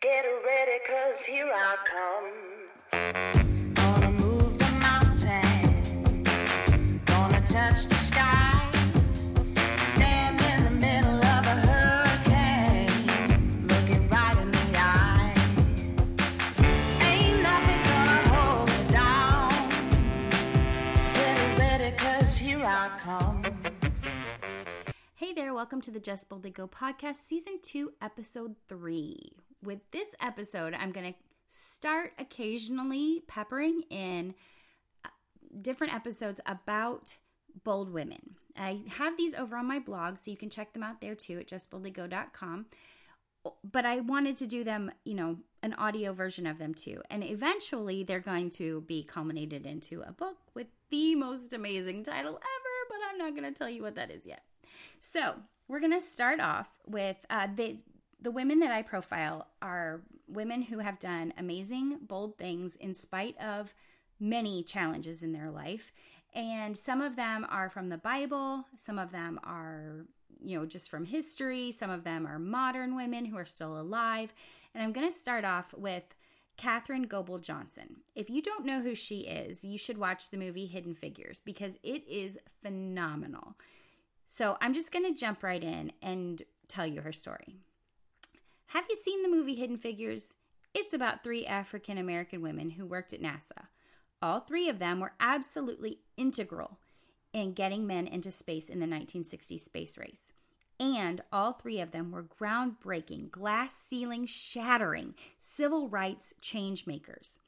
Get ready, cause here I come. Gonna move the mountain. Gonna touch the sky. Stand in the middle of a hurricane. Looking right in the eye. Ain't nothing gonna hold me down. Get ready, cause here I come. Hey there, welcome to the Just Boldly Go podcast, season two, episode three. With this episode, I'm going to start occasionally peppering in uh, different episodes about bold women. I have these over on my blog, so you can check them out there too at justboldlygo.com. But I wanted to do them, you know, an audio version of them too. And eventually they're going to be culminated into a book with the most amazing title ever, but I'm not going to tell you what that is yet. So we're going to start off with uh, the the women that I profile are women who have done amazing, bold things in spite of many challenges in their life. And some of them are from the Bible, some of them are, you know, just from history, some of them are modern women who are still alive. And I'm going to start off with Katherine Goble Johnson. If you don't know who she is, you should watch the movie Hidden Figures because it is phenomenal. So I'm just going to jump right in and tell you her story. Have you seen the movie Hidden Figures? It's about three African American women who worked at NASA. All three of them were absolutely integral in getting men into space in the 1960s space race. And all three of them were groundbreaking, glass ceiling shattering civil rights change makers.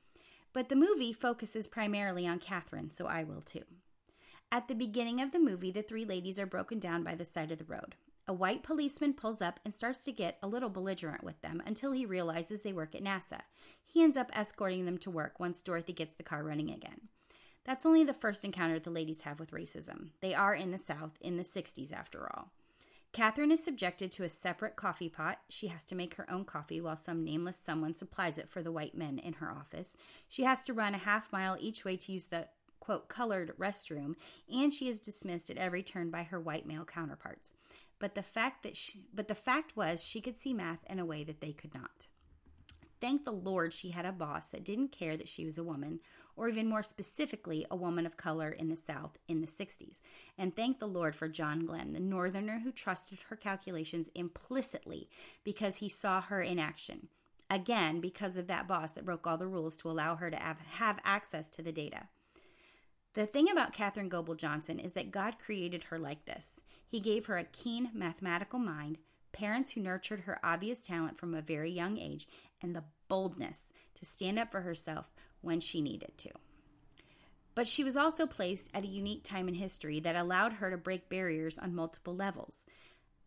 But the movie focuses primarily on Katherine, so I will too. At the beginning of the movie, the three ladies are broken down by the side of the road. A white policeman pulls up and starts to get a little belligerent with them until he realizes they work at NASA. He ends up escorting them to work once Dorothy gets the car running again. That's only the first encounter the ladies have with racism. They are in the South in the 60s, after all. Katherine is subjected to a separate coffee pot. She has to make her own coffee while some nameless someone supplies it for the white men in her office. She has to run a half mile each way to use the quote colored restroom, and she is dismissed at every turn by her white male counterparts. But the fact that she, but the fact was she could see math in a way that they could not. Thank the Lord she had a boss that didn't care that she was a woman, or even more specifically, a woman of color in the South in the 60s. And thank the Lord for John Glenn, the Northerner who trusted her calculations implicitly because he saw her in action. Again, because of that boss that broke all the rules to allow her to have, have access to the data. The thing about Katherine Goble Johnson is that God created her like this. He gave her a keen mathematical mind, parents who nurtured her obvious talent from a very young age, and the boldness to stand up for herself when she needed to. But she was also placed at a unique time in history that allowed her to break barriers on multiple levels.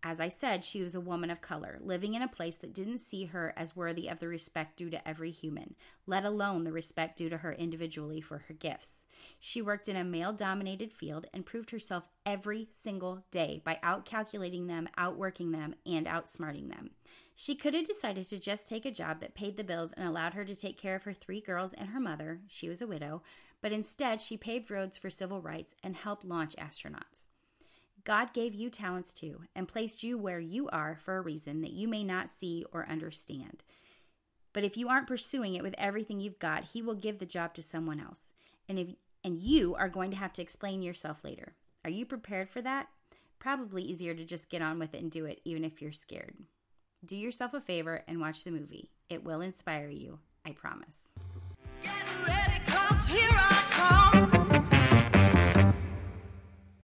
As I said, she was a woman of color, living in a place that didn't see her as worthy of the respect due to every human, let alone the respect due to her individually for her gifts. She worked in a male dominated field and proved herself every single day by outcalculating them, outworking them, and outsmarting them. She could have decided to just take a job that paid the bills and allowed her to take care of her three girls and her mother. She was a widow, but instead she paved roads for civil rights and helped launch astronauts. God gave you talents too and placed you where you are for a reason that you may not see or understand. But if you aren't pursuing it with everything you've got, he will give the job to someone else. And if and you are going to have to explain yourself later. Are you prepared for that? Probably easier to just get on with it and do it even if you're scared. Do yourself a favor and watch the movie. It will inspire you, I promise.